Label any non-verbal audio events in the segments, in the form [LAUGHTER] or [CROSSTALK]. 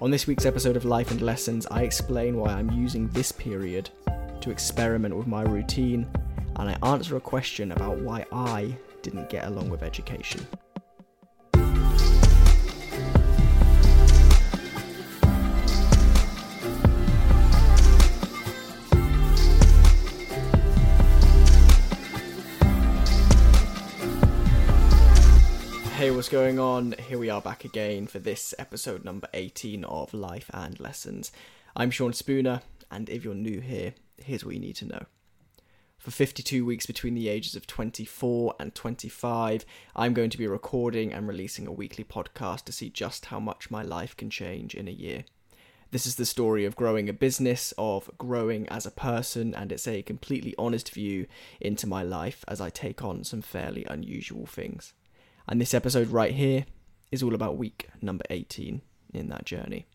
On this week's episode of Life and Lessons, I explain why I'm using this period to experiment with my routine, and I answer a question about why I didn't get along with education. What's going on? Here we are back again for this episode number 18 of Life and Lessons. I'm Sean Spooner, and if you're new here, here's what you need to know. For 52 weeks between the ages of 24 and 25, I'm going to be recording and releasing a weekly podcast to see just how much my life can change in a year. This is the story of growing a business, of growing as a person, and it's a completely honest view into my life as I take on some fairly unusual things. And this episode right here is all about week number 18 in that journey.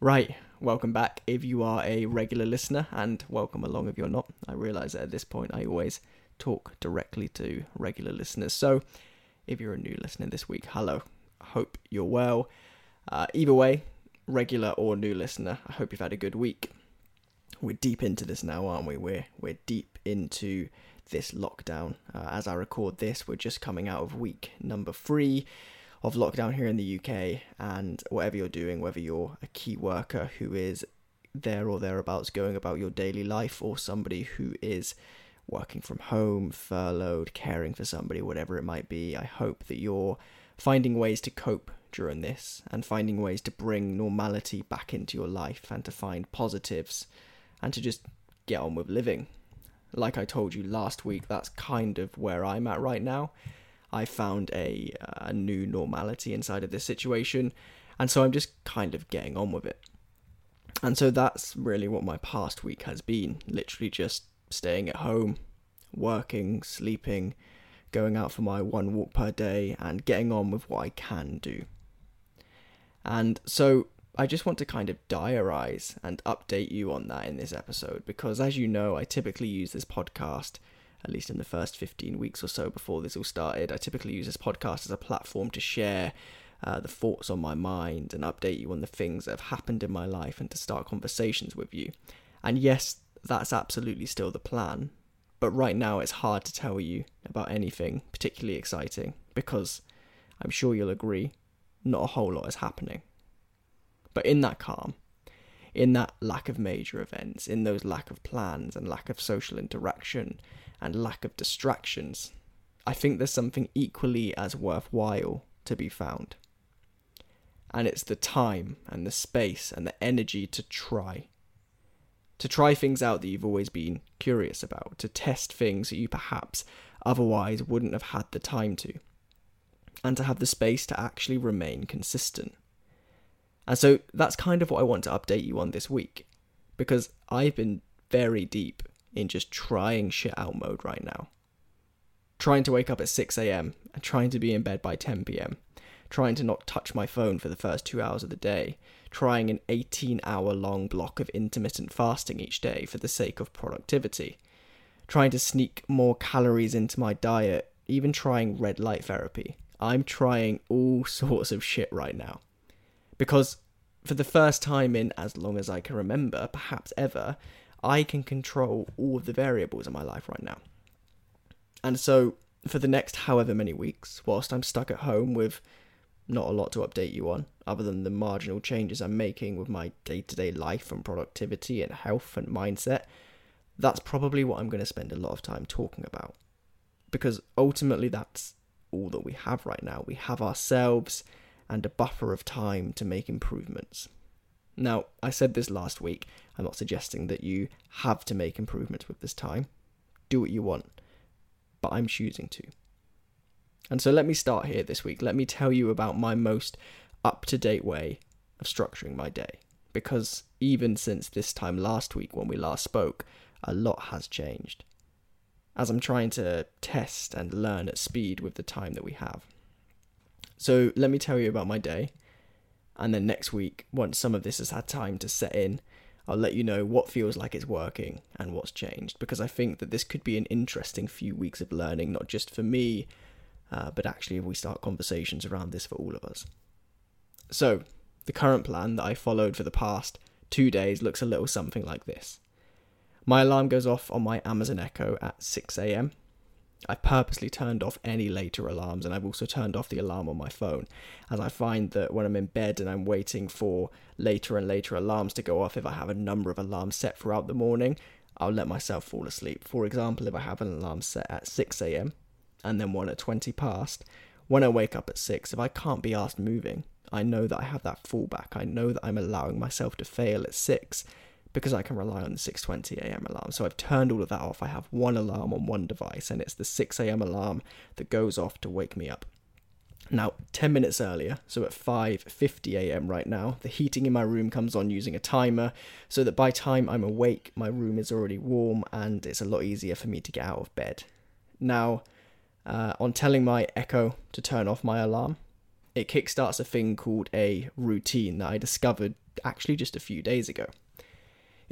Right, welcome back if you are a regular listener, and welcome along if you're not. I realise that at this point I always talk directly to regular listeners. So if you're a new listener this week, hello. Hope you're well. Uh, either way, regular or new listener, I hope you've had a good week. We're deep into this now, aren't we? We're we're deep into this lockdown. Uh, as I record this, we're just coming out of week number three of lockdown here in the UK. And whatever you're doing, whether you're a key worker who is there or thereabouts going about your daily life, or somebody who is working from home, furloughed, caring for somebody, whatever it might be, I hope that you're finding ways to cope during this and finding ways to bring normality back into your life and to find positives and to just get on with living like I told you last week, that's kind of where I'm at right now. I found a, uh, a new normality inside of this situation, and so I'm just kind of getting on with it. And so that's really what my past week has been literally just staying at home, working, sleeping, going out for my one walk per day, and getting on with what I can do. And so I just want to kind of diarize and update you on that in this episode because, as you know, I typically use this podcast, at least in the first 15 weeks or so before this all started, I typically use this podcast as a platform to share uh, the thoughts on my mind and update you on the things that have happened in my life and to start conversations with you. And yes, that's absolutely still the plan, but right now it's hard to tell you about anything particularly exciting because I'm sure you'll agree, not a whole lot is happening. But in that calm, in that lack of major events, in those lack of plans and lack of social interaction and lack of distractions, I think there's something equally as worthwhile to be found. And it's the time and the space and the energy to try. To try things out that you've always been curious about, to test things that you perhaps otherwise wouldn't have had the time to, and to have the space to actually remain consistent. And so that's kind of what I want to update you on this week because I've been very deep in just trying shit out mode right now. Trying to wake up at 6 a.m. and trying to be in bed by 10 p.m. Trying to not touch my phone for the first two hours of the day. Trying an 18 hour long block of intermittent fasting each day for the sake of productivity. Trying to sneak more calories into my diet. Even trying red light therapy. I'm trying all [LAUGHS] sorts of shit right now because for the first time in as long as I can remember, perhaps ever, I can control all of the variables in my life right now. And so, for the next however many weeks, whilst I'm stuck at home with not a lot to update you on, other than the marginal changes I'm making with my day to day life and productivity and health and mindset, that's probably what I'm going to spend a lot of time talking about. Because ultimately, that's all that we have right now. We have ourselves and a buffer of time to make improvements. Now, I said this last week, I'm not suggesting that you have to make improvements with this time. Do what you want, but I'm choosing to. And so let me start here this week. Let me tell you about my most up to date way of structuring my day. Because even since this time last week when we last spoke, a lot has changed. As I'm trying to test and learn at speed with the time that we have. So let me tell you about my day. And then next week, once some of this has had time to set in, I'll let you know what feels like it's working and what's changed because I think that this could be an interesting few weeks of learning, not just for me, uh, but actually if we start conversations around this for all of us. So, The current plan that I followed for the past two days looks a little something like this. My alarm goes off on my Amazon Echo at 6am. I purposely turned off any later alarms and I've also turned off the alarm on my phone, as I find that when I'm in bed and I'm waiting for later and later alarms to go off, if I have a number of alarms set throughout the morning, I'll let myself fall asleep. For example, if I have an alarm set at 6am and then one at 20 past, when I wake up at 6, if I can't be asked moving, I know that I have that fallback. I know that I'm allowing myself to fail at 6 because I can rely on the 6:20 a.m. alarm. So I've turned all of that off. I have one alarm on one device and it's the 6 a.m. alarm that goes off to wake me up. Now, 10 minutes earlier, so at 5:50 a.m. right now, the heating in my room comes on using a timer so that by time I'm awake, my room is already warm and it's a lot easier for me to get out of bed. Now, uh, on telling my Echo to turn off my alarm, it kickstarts a thing called a routine that I discovered actually just a few days ago.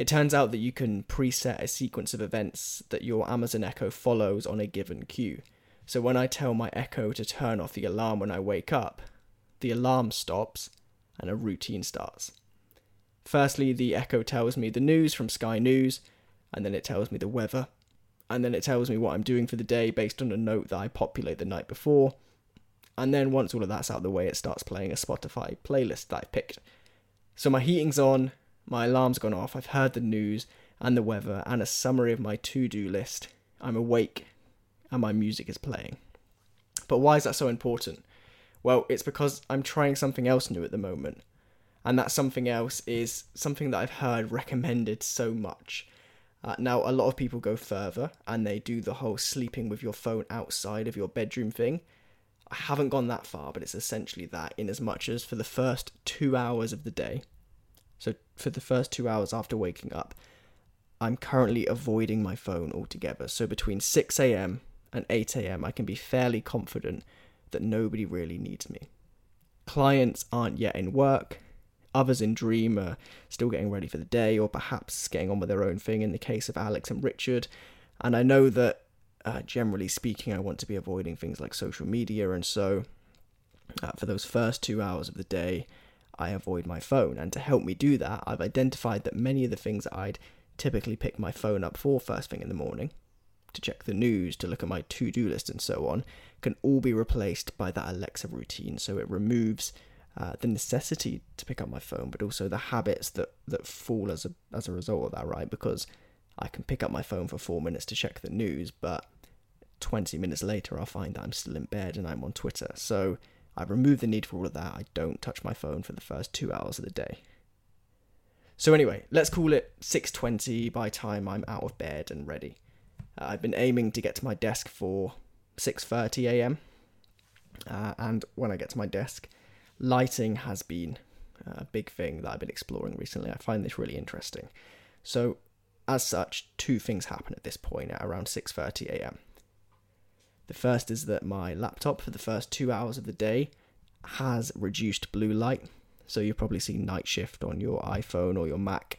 It turns out that you can preset a sequence of events that your Amazon Echo follows on a given cue. So when I tell my Echo to turn off the alarm when I wake up, the alarm stops and a routine starts. Firstly, the Echo tells me the news from Sky News, and then it tells me the weather, and then it tells me what I'm doing for the day based on a note that I populate the night before. And then once all of that's out of the way, it starts playing a Spotify playlist that I picked. So my heating's on, my alarm's gone off, I've heard the news and the weather and a summary of my to do list. I'm awake and my music is playing. But why is that so important? Well, it's because I'm trying something else new at the moment. And that something else is something that I've heard recommended so much. Uh, now, a lot of people go further and they do the whole sleeping with your phone outside of your bedroom thing. I haven't gone that far, but it's essentially that, in as much as for the first two hours of the day, so for the first two hours after waking up, I'm currently avoiding my phone altogether. So between 6 a.m. and 8 a.m., I can be fairly confident that nobody really needs me. Clients aren't yet in work. Others in Dream are still getting ready for the day, or perhaps getting on with their own thing in the case of Alex and Richard. And I know that, uh, generally speaking, I want to be avoiding things like social media, and so uh, for those first two hours of the day, I avoid my phone. And to help me do that, I've identified that many of the things I'd typically pick my phone up for first thing in the morning, to check the news, to look at my to do list, and so on, can all be replaced by that Alexa routine. So it removes uh, the necessity to pick up my phone, but also the habits that, that fall as a, as a result of that, right? Because I can pick up my phone for four minutes to check the news, but 20 minutes later, I'll find that I'm still in bed and I'm on Twitter. So I remove the need for all of that. I don't touch my phone for the first two hours of the day. So anyway, let's call it 6:20 by time I'm out of bed and ready. Uh, I've been aiming to get to my desk for 6:30 a.m. Uh, and when I get to my desk, lighting has been a big thing that I've been exploring recently. I find this really interesting. So, as such, two things happen at this point at around 6:30 a.m. The first is that my laptop for the first two hours of the day has reduced blue light. So you've probably seen Night Shift on your iPhone or your Mac.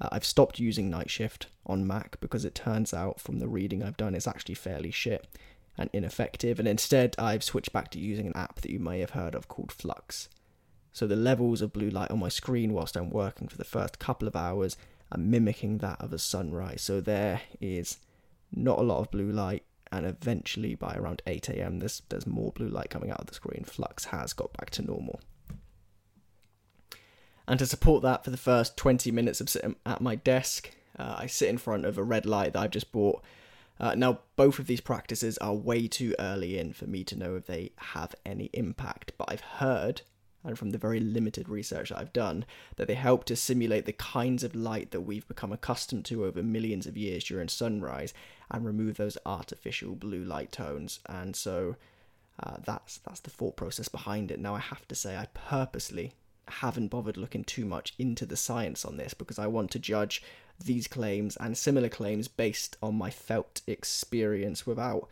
Uh, I've stopped using Night Shift on Mac because it turns out from the reading I've done it's actually fairly shit and ineffective. And instead, I've switched back to using an app that you may have heard of called Flux. So the levels of blue light on my screen whilst I'm working for the first couple of hours are mimicking that of a sunrise. So there is not a lot of blue light and eventually by around 8 a.m. there's there's more blue light coming out of the screen. Flux has got back to normal. And to support that, for the first 20 minutes of sitting at my desk, uh, I sit in front of a red light that I've just bought. Uh, now, both of these practices are way too early in for me to know if they have any impact, but I've heard and from the very limited research I've done, that they help to simulate the kinds of light that we've become accustomed to over millions of years during sunrise and remove those artificial blue light tones. And so uh, that's that's the thought process behind it. Now I have to say I purposely haven't bothered looking too much into the science on this because I want to judge these claims and similar claims based on my felt experience without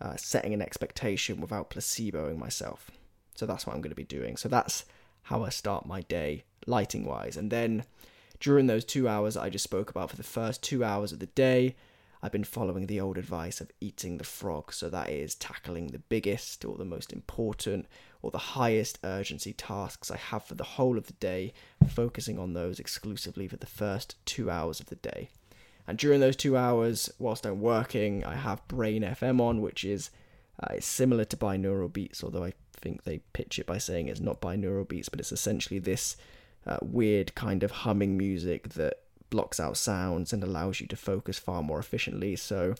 uh, setting an expectation, without placeboing myself. So that's what I'm going to be doing. So that's how I start my day lighting wise. And then during those two hours I just spoke about for the first two hours of the day, I've been following the old advice of eating the frog. So that is tackling the biggest or the most important or the highest urgency tasks I have for the whole of the day, focusing on those exclusively for the first two hours of the day. And during those two hours, whilst I'm working, I have Brain FM on, which is uh, it's similar to binaural beats, although I think they pitch it by saying it's not binaural beats, but it's essentially this uh, weird kind of humming music that blocks out sounds and allows you to focus far more efficiently. So,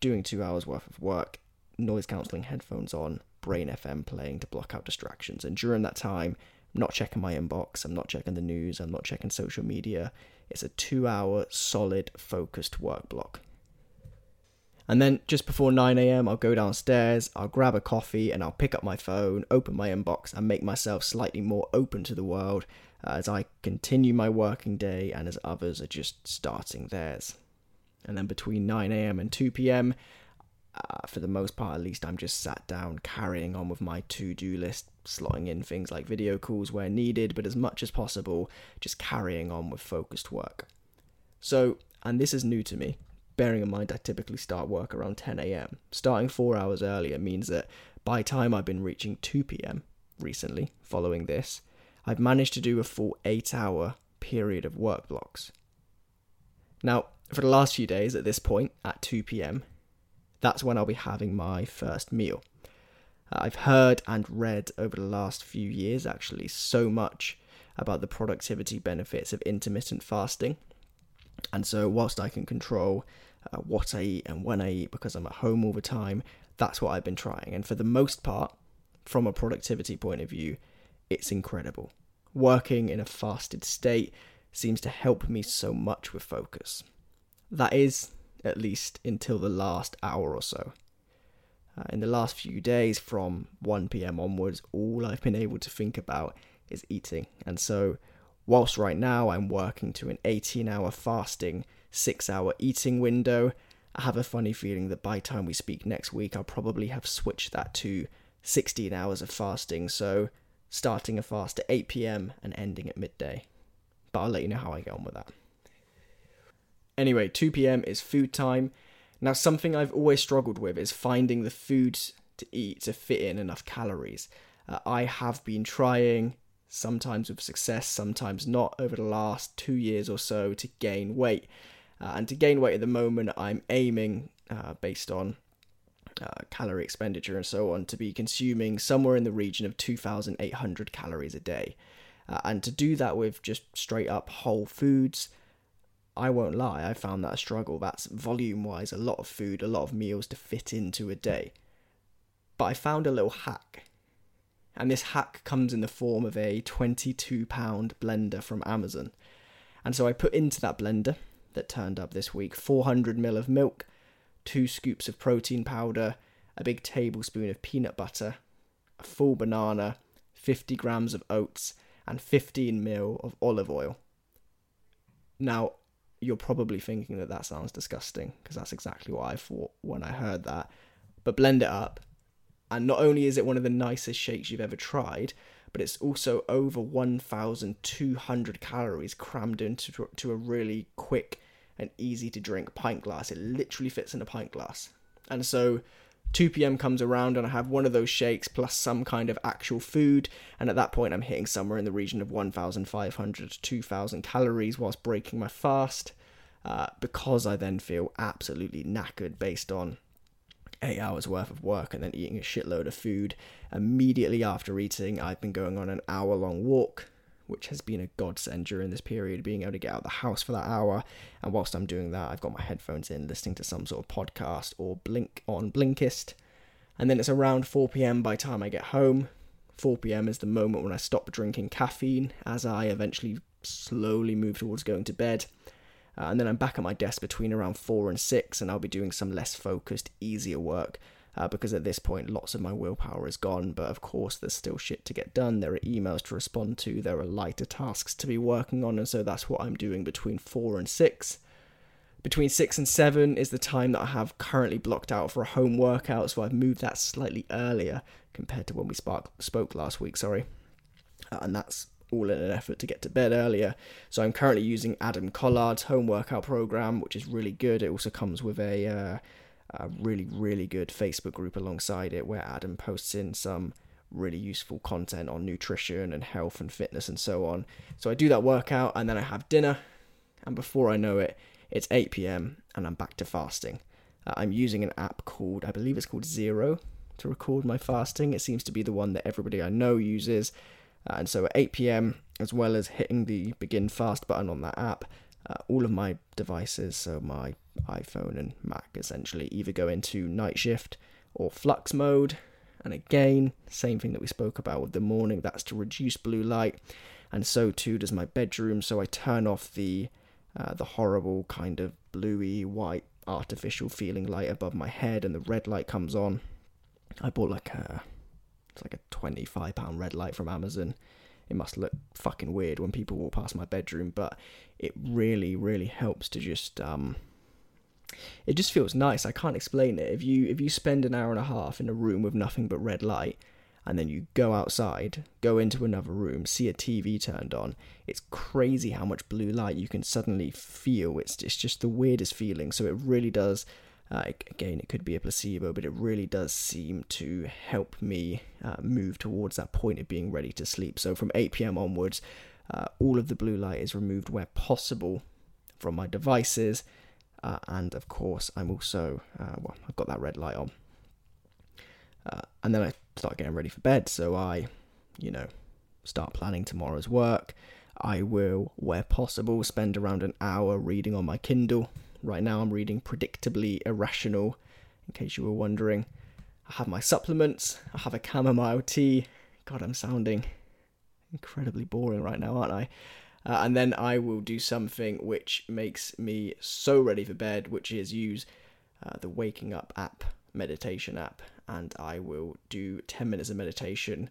doing two hours worth of work, noise cancelling headphones on, Brain FM playing to block out distractions. And during that time, I'm not checking my inbox, I'm not checking the news, I'm not checking social media. It's a two hour solid focused work block. And then just before 9 a.m., I'll go downstairs, I'll grab a coffee, and I'll pick up my phone, open my inbox, and make myself slightly more open to the world uh, as I continue my working day and as others are just starting theirs. And then between 9 a.m. and 2 p.m., uh, for the most part at least, I'm just sat down carrying on with my to do list, slotting in things like video calls where needed, but as much as possible, just carrying on with focused work. So, and this is new to me, bearing in mind I typically start work around 10 a.m. Starting four hours earlier means that by time I've been reaching 2 p.m. recently, following this, I've managed to do a full eight hour period of work blocks. Now, for the last few days at this point, at 2 pm, that's when I'll be having my first meal. Uh, I've heard and read over the last few years actually so much about the productivity benefits of intermittent fasting. And so, whilst I can control uh, what I eat and when I eat because I'm at home all the time, that's what I've been trying. And for the most part, from a productivity point of view, it's incredible. Working in a fasted state seems to help me so much with focus. That is, at least until the last hour or so. Uh, in the last few days, from 1 pm onwards, all I've been able to think about is eating. And so, whilst right now I'm working to an 18 hour fasting, 6 hour eating window, I have a funny feeling that by time we speak next week, I'll probably have switched that to 16 hours of fasting. So, starting a fast at 8 pm and ending at midday. But I'll let you know how I get on with that. Anyway, 2 pm is food time. Now, something I've always struggled with is finding the food to eat to fit in enough calories. Uh, I have been trying, sometimes with success, sometimes not, over the last two years or so to gain weight. Uh, and to gain weight at the moment, I'm aiming, uh, based on uh, calorie expenditure and so on to be consuming somewhere in the region of 2,800 calories a day. Uh, and to do that with just straight up whole foods, I won't lie, I found that a struggle. That's volume wise a lot of food, a lot of meals to fit into a day. But I found a little hack. And this hack comes in the form of a 22 pound blender from Amazon. And so I put into that blender that turned up this week 400 ml of milk, two scoops of protein powder, a big tablespoon of peanut butter, a full banana, 50 grams of oats, and 15 ml of olive oil. Now, you're probably thinking that that sounds disgusting because that's exactly what I thought when I heard that. But blend it up, and not only is it one of the nicest shakes you've ever tried, but it's also over 1,200 calories crammed into to a really quick and easy to drink pint glass. It literally fits in a pint glass. And so 2 p.m. comes around and I have one of those shakes plus some kind of actual food. And at that point, I'm hitting somewhere in the region of 1,500 to 2,000 calories whilst breaking my fast. Uh, because I then feel absolutely knackered based on eight hours worth of work and then eating a shitload of food. Immediately after eating, I've been going on an hour long walk which has been a godsend during this period, being able to get out of the house for that hour. And whilst I'm doing that, I've got my headphones in, listening to some sort of podcast or Blink on Blinkist. And then it's around 4 pm by time I get home. 4 pm is the moment when I stop drinking caffeine as I eventually slowly move towards going to bed. Uh, and then I'm back at my desk between around 4 and 6, and I'll be doing some less focused, easier work uh, because at this point lots of my willpower is gone. But of course, there's still shit to get done. There are emails to respond to. There are lighter tasks to be working on, and so that's what I'm doing between four and six. Between six and seven is the time that I have currently blocked out for a home workout, so I've moved that slightly earlier compared to when we spark, spoke last week. Sorry, uh, and that's all in an effort to get to bed earlier. So I'm currently using Adam Collard's home workout program, which is really good. It also comes with a uh, a really, really good Facebook group alongside it where Adam posts in some really useful content on nutrition and health and fitness and so on. So I do that workout and then I have dinner, and before I know it, it's 8 p.m. and I'm back to fasting. Uh, I'm using an app called, I believe it's called Zero, to record my fasting. It seems to be the one that everybody I know uses. Uh, and so at 8 p.m., as well as hitting the begin fast button on that app, uh, all of my devices, so my iPhone and Mac essentially, either go into night shift or flux mode. And again, same thing that we spoke about with the morning, that's to reduce blue light. And so too does my bedroom. So I turn off the uh, the horrible kind of bluey white artificial feeling light above my head, and the red light comes on. I bought like a it's like a twenty five pound red light from Amazon. It must look fucking weird when people walk past my bedroom, but it really, really helps to just um it just feels nice. I can't explain it. If you if you spend an hour and a half in a room with nothing but red light, and then you go outside, go into another room, see a TV turned on, it's crazy how much blue light you can suddenly feel. It's it's just the weirdest feeling. So it really does uh, again, it could be a placebo, but it really does seem to help me uh, move towards that point of being ready to sleep. So from 8 pm onwards, uh, all of the blue light is removed where possible from my devices. Uh, and of course, I'm also, uh, well, I've got that red light on. Uh, and then I start getting ready for bed. So I, you know, start planning tomorrow's work. I will, where possible, spend around an hour reading on my Kindle Right now, I'm reading Predictably Irrational, in case you were wondering. I have my supplements, I have a chamomile tea. God, I'm sounding incredibly boring right now, aren't I? Uh, and then I will do something which makes me so ready for bed, which is use uh, the Waking Up app, meditation app, and I will do 10 minutes of meditation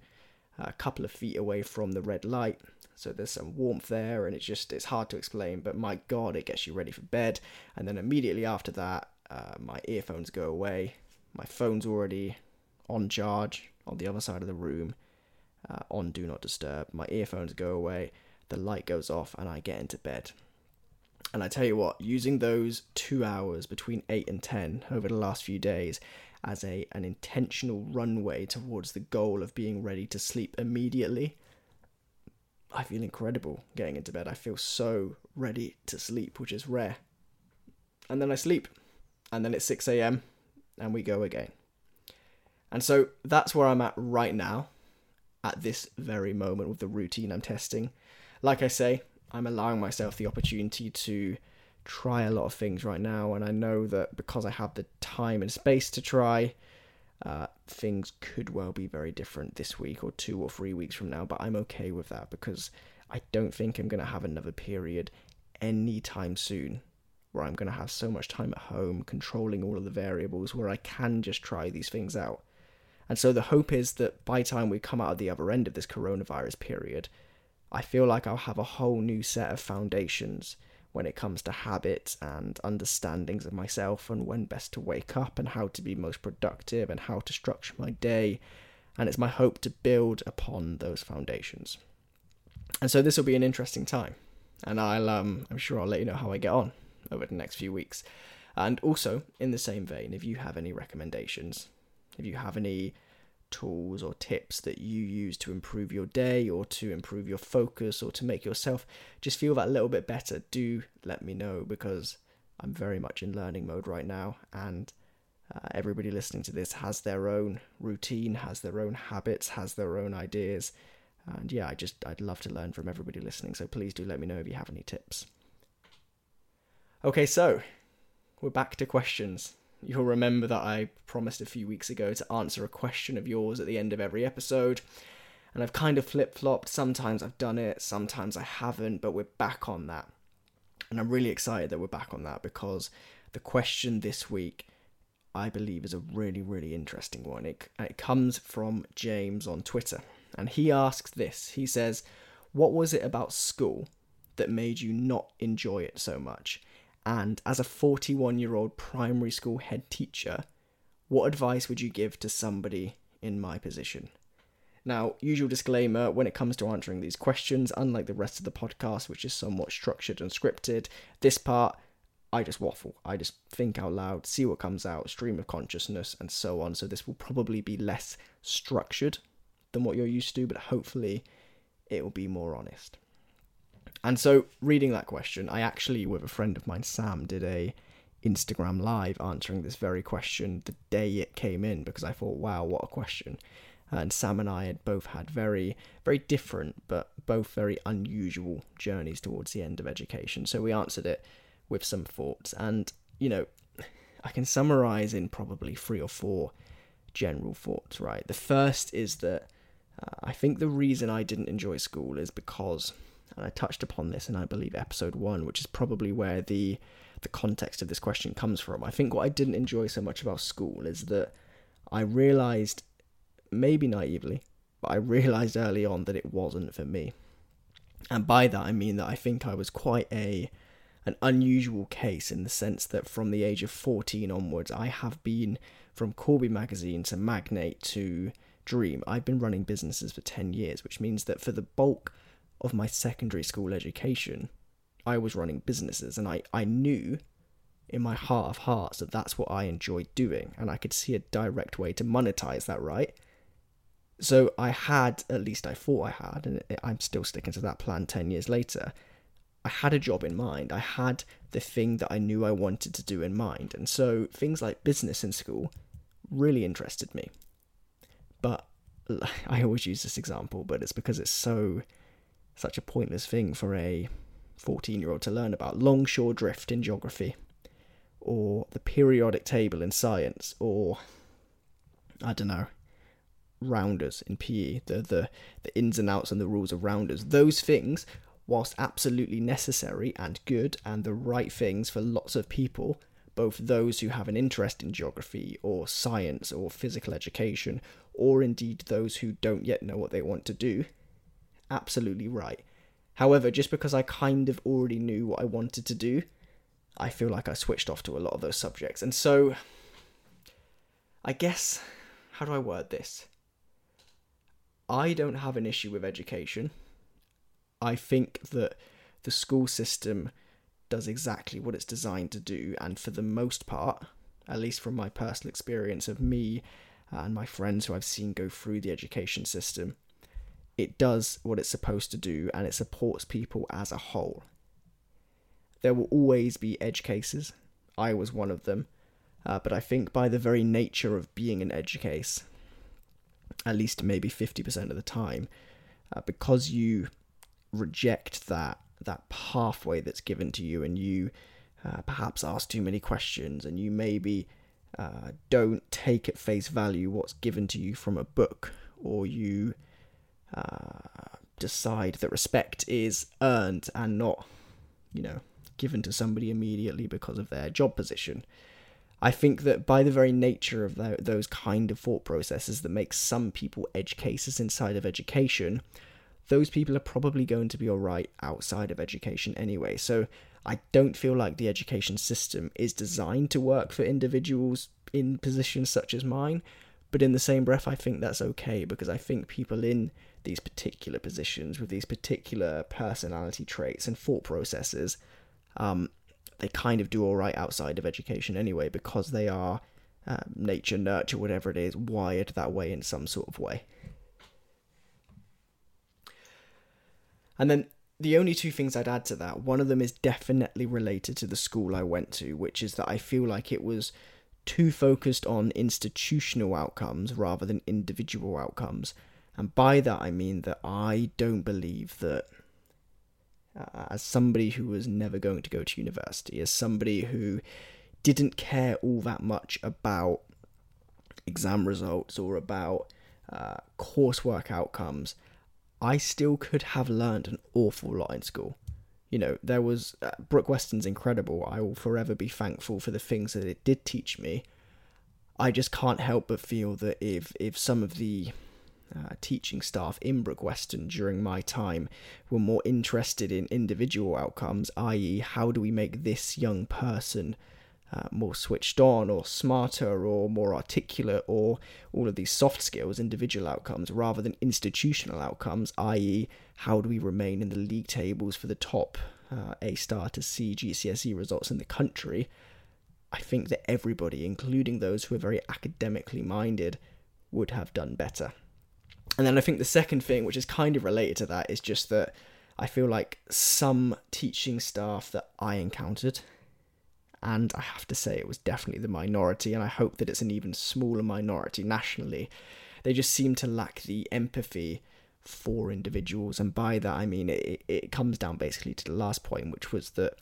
a couple of feet away from the red light. So there's some warmth there and it's just it's hard to explain but my god it gets you ready for bed. And then immediately after that uh, my earphones go away. My phone's already on charge on the other side of the room uh, on do not disturb. My earphones go away the light goes off and i get into bed. And i tell you what using those two hours between 8 and 10 over the last few days as a an intentional runway towards the goal of being ready to sleep immediately I feel incredible getting into bed. I feel so ready to sleep, which is rare. And then I sleep. And then it's 6 a.m. and we go again. And so that's where I'm at right now, at this very moment with the routine I'm testing. Like I say, I'm allowing myself the opportunity to try a lot of things right now. And I know that because I have the time and space to try, uh, things could well be very different this week or two or three weeks from now, but I'm okay with that because I don't think I'm going to have another period anytime soon where I'm going to have so much time at home controlling all of the variables where I can just try these things out. And so the hope is that by time we come out of the other end of this coronavirus period, I feel like I'll have a whole new set of foundations when it comes to habits and understandings of myself and when best to wake up and how to be most productive and how to structure my day. And it's my hope to build upon those foundations. And so this will be an interesting time. And I'll um, I'm sure I'll let you know how I get on over the next few weeks. And also, in the same vein, if you have any recommendations, if you have any tools or tips that you use to improve your day or to improve your focus or to make yourself just feel that little bit better, do let me know because I'm very much in learning mode right now and uh, everybody listening to this has their own routine, has their own habits, has their own ideas. And yeah, I just I'd love to learn from everybody listening, so please do let me know if you have any tips. Okay, so we're back to questions. You'll remember that I promised a few weeks ago to answer a question of yours at the end of every episode. And I've kind of flip flopped. Sometimes I've done it, sometimes I haven't, but we're back on that. And I'm really excited that we're back on that because the question this week, I believe, is a really, really interesting one. It, it comes from James on Twitter. And he asks this He says, What was it about school that made you not enjoy it so much? And as a 41 year old primary school head teacher, what advice would you give to somebody in my position? Now, usual disclaimer when it comes to answering these questions, unlike the rest of the podcast, which is somewhat structured and scripted, this part, I just waffle. I just think out loud, see what comes out, stream of consciousness, and so on. So this will probably be less structured than what you're used to, but hopefully it will be more honest. And so, reading that question, I actually, with a friend of mine, Sam, did a Instagram live answering this very question the day it came in because I thought, wow, what a question. And Sam and I had both had very, very different, but both very unusual journeys towards the end of education. So we answered it with some thoughts. And, you know, I can summarize in probably three or four general thoughts, right? The first is that uh, I think the reason I didn't enjoy school is because, and I touched upon this in, I believe, episode one, which is probably where the the context of this question comes from. I think what I didn't enjoy so much about school is that I realized, maybe naively, but I realized early on that it wasn't for me. And by that I mean that I think I was quite a an unusual case in the sense that from the age of 14 onwards, I have been from Corby magazine to Magnate to Dream. I've been running businesses for 10 years, which means that for the bulk of my secondary school education, I was running businesses and I, I knew in my heart of hearts that that's what I enjoyed doing and I could see a direct way to monetize that, right? So I had, at least I thought I had, and I'm still sticking to that plan 10 years later. I had a job in mind. I had the thing that I knew I wanted to do in mind. And so things like business in school really interested me. But [LAUGHS] I always use this example, but it's because it's so such a pointless thing for a 14 year old to learn about. Longshore drift in geography, or the periodic table in science, or I don't know, rounders in PE, the, the, the ins and outs and the rules of rounders. Those things whilst absolutely necessary and good and the right things for lots of people, both those who have an interest in geography or science or physical education, or indeed those who don't yet know what they want to do, absolutely right. However, just because I kind of already knew what I wanted to do, I feel like I switched off to a lot of those subjects. And so, I guess, how do I word this? I don't have an issue with education. I think that the school system does exactly what it's designed to do, and for the most part, at least from my personal experience of me and my friends who I've seen go through the education system, it does what it's supposed to do and it supports people as a whole. There will always be edge cases. I was one of them. Uh, but I think by the very nature of being an edge case, at least maybe 50% of the time, uh, because you reject that that pathway that's given to you, and you uh, perhaps ask too many questions, and you maybe uh, don't take at face value what's given to you from a book, or you uh, decide that respect is earned and not, you know, given to somebody immediately because of their job position. I think that by the very nature of the, those kind of thought processes that make some people edge cases inside of education, those people are probably going to be alright outside of education anyway. So I don't feel like the education system is designed to work for individuals in positions such as mine. But in the same breath, I think that's okay because I think people in these particular positions with these particular personality traits and thought processes, um, they kind of do all right outside of education anyway because they are um, nature, nurture, whatever it is, wired that way in some sort of way. And then the only two things I'd add to that, one of them is definitely related to the school I went to, which is that I feel like it was too focused on institutional outcomes rather than individual outcomes. And by that I mean that I don't believe that, uh, as somebody who was never going to go to university, as somebody who didn't care all that much about exam results or about uh, coursework outcomes, I still could have learned an awful lot in school. You know, there was uh, Brooke Weston's incredible. I will forever be thankful for the things that it did teach me. I just can't help but feel that if if some of the uh, teaching staff in Weston during my time were more interested in individual outcomes, i.e., how do we make this young person uh, more switched on or smarter or more articulate or all of these soft skills, individual outcomes, rather than institutional outcomes, i.e., how do we remain in the league tables for the top uh, A star to C GCSE results in the country. I think that everybody, including those who are very academically minded, would have done better. And then I think the second thing, which is kind of related to that, is just that I feel like some teaching staff that I encountered, and I have to say it was definitely the minority, and I hope that it's an even smaller minority nationally, they just seem to lack the empathy for individuals. And by that, I mean it, it comes down basically to the last point, which was that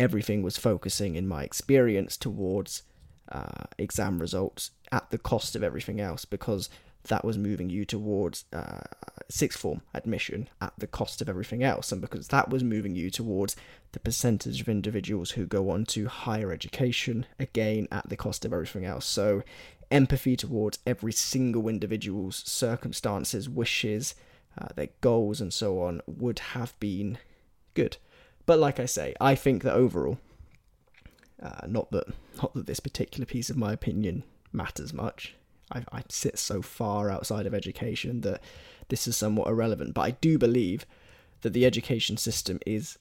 everything was focusing, in my experience, towards uh, exam results at the cost of everything else because that was moving you towards uh, sixth form admission at the cost of everything else, and because that was moving you towards the percentage of individuals who go on to higher education again at the cost of everything else. So, empathy towards every single individual's circumstances, wishes, uh, their goals, and so on would have been good. But like I say, I think that overall, uh, not that not that this particular piece of my opinion matters much. I, I sit so far outside of education that this is somewhat irrelevant. But I do believe that the education system is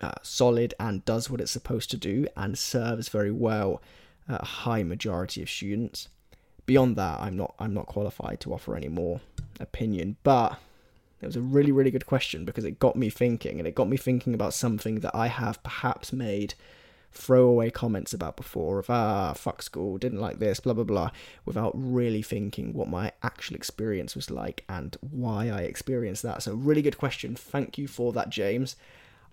uh, solid and does what it's supposed to do and serves very well a high majority of students. Beyond that, I'm not I'm not qualified to offer any more opinion. But it was a really really good question because it got me thinking, and it got me thinking about something that I have perhaps made throwaway comments about before of ah fuck school didn't like this blah blah blah without really thinking what my actual experience was like and why i experienced that. So really good question. Thank you for that james.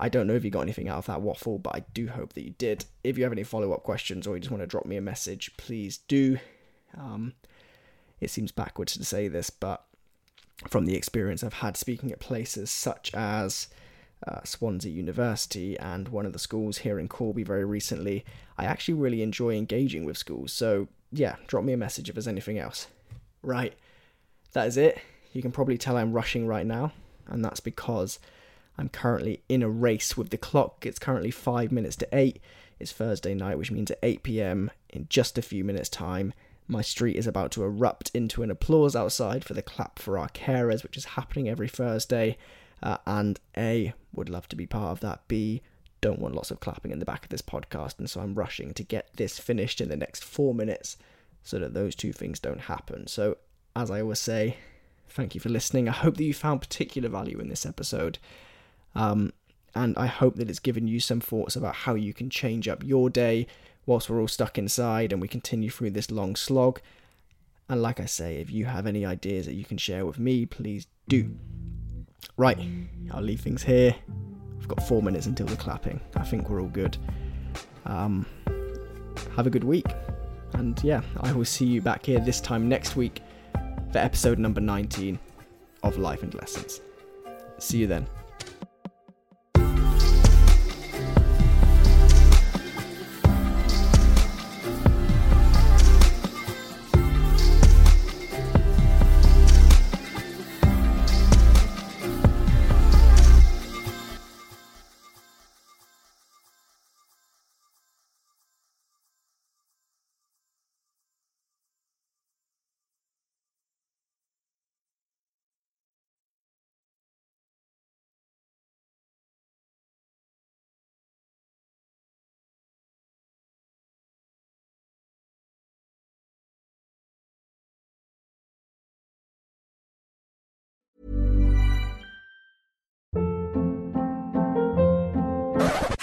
I don't know if you got anything out of that waffle but i do hope that you did. If you have any follow-up questions or you just want to drop me a message please do. Um, it seems backwards to say this but from the experience i've had speaking at places such as uh, Swansea University and one of the schools here in Corby very recently, I actually really enjoy engaging with schools. So, yeah, drop me a message if there's anything else. Right, that is it. You can probably tell I'm rushing right now, and that's because I'm currently in a race with the clock. It's currently five minutes to eight. It's Thursday night, which means at 8 pm, in just a few minutes' time, my street is about to erupt into an applause outside for the clap for our carers, which is happening every Thursday. Uh, and A, would love to be part of that. B, don't want lots of clapping in the back of this podcast. And so I'm rushing to get this finished in the next four minutes so that those two things don't happen. So, as I always say, thank you for listening. I hope that you found particular value in this episode. Um, and I hope that it's given you some thoughts about how you can change up your day whilst we're all stuck inside and we continue through this long slog. And like I say, if you have any ideas that you can share with me, please do. Right, I'll leave things here. I've got four minutes until the clapping. I think we're all good. Um, have a good week. And yeah, I will see you back here this time next week for episode number 19 of Life and Lessons. See you then.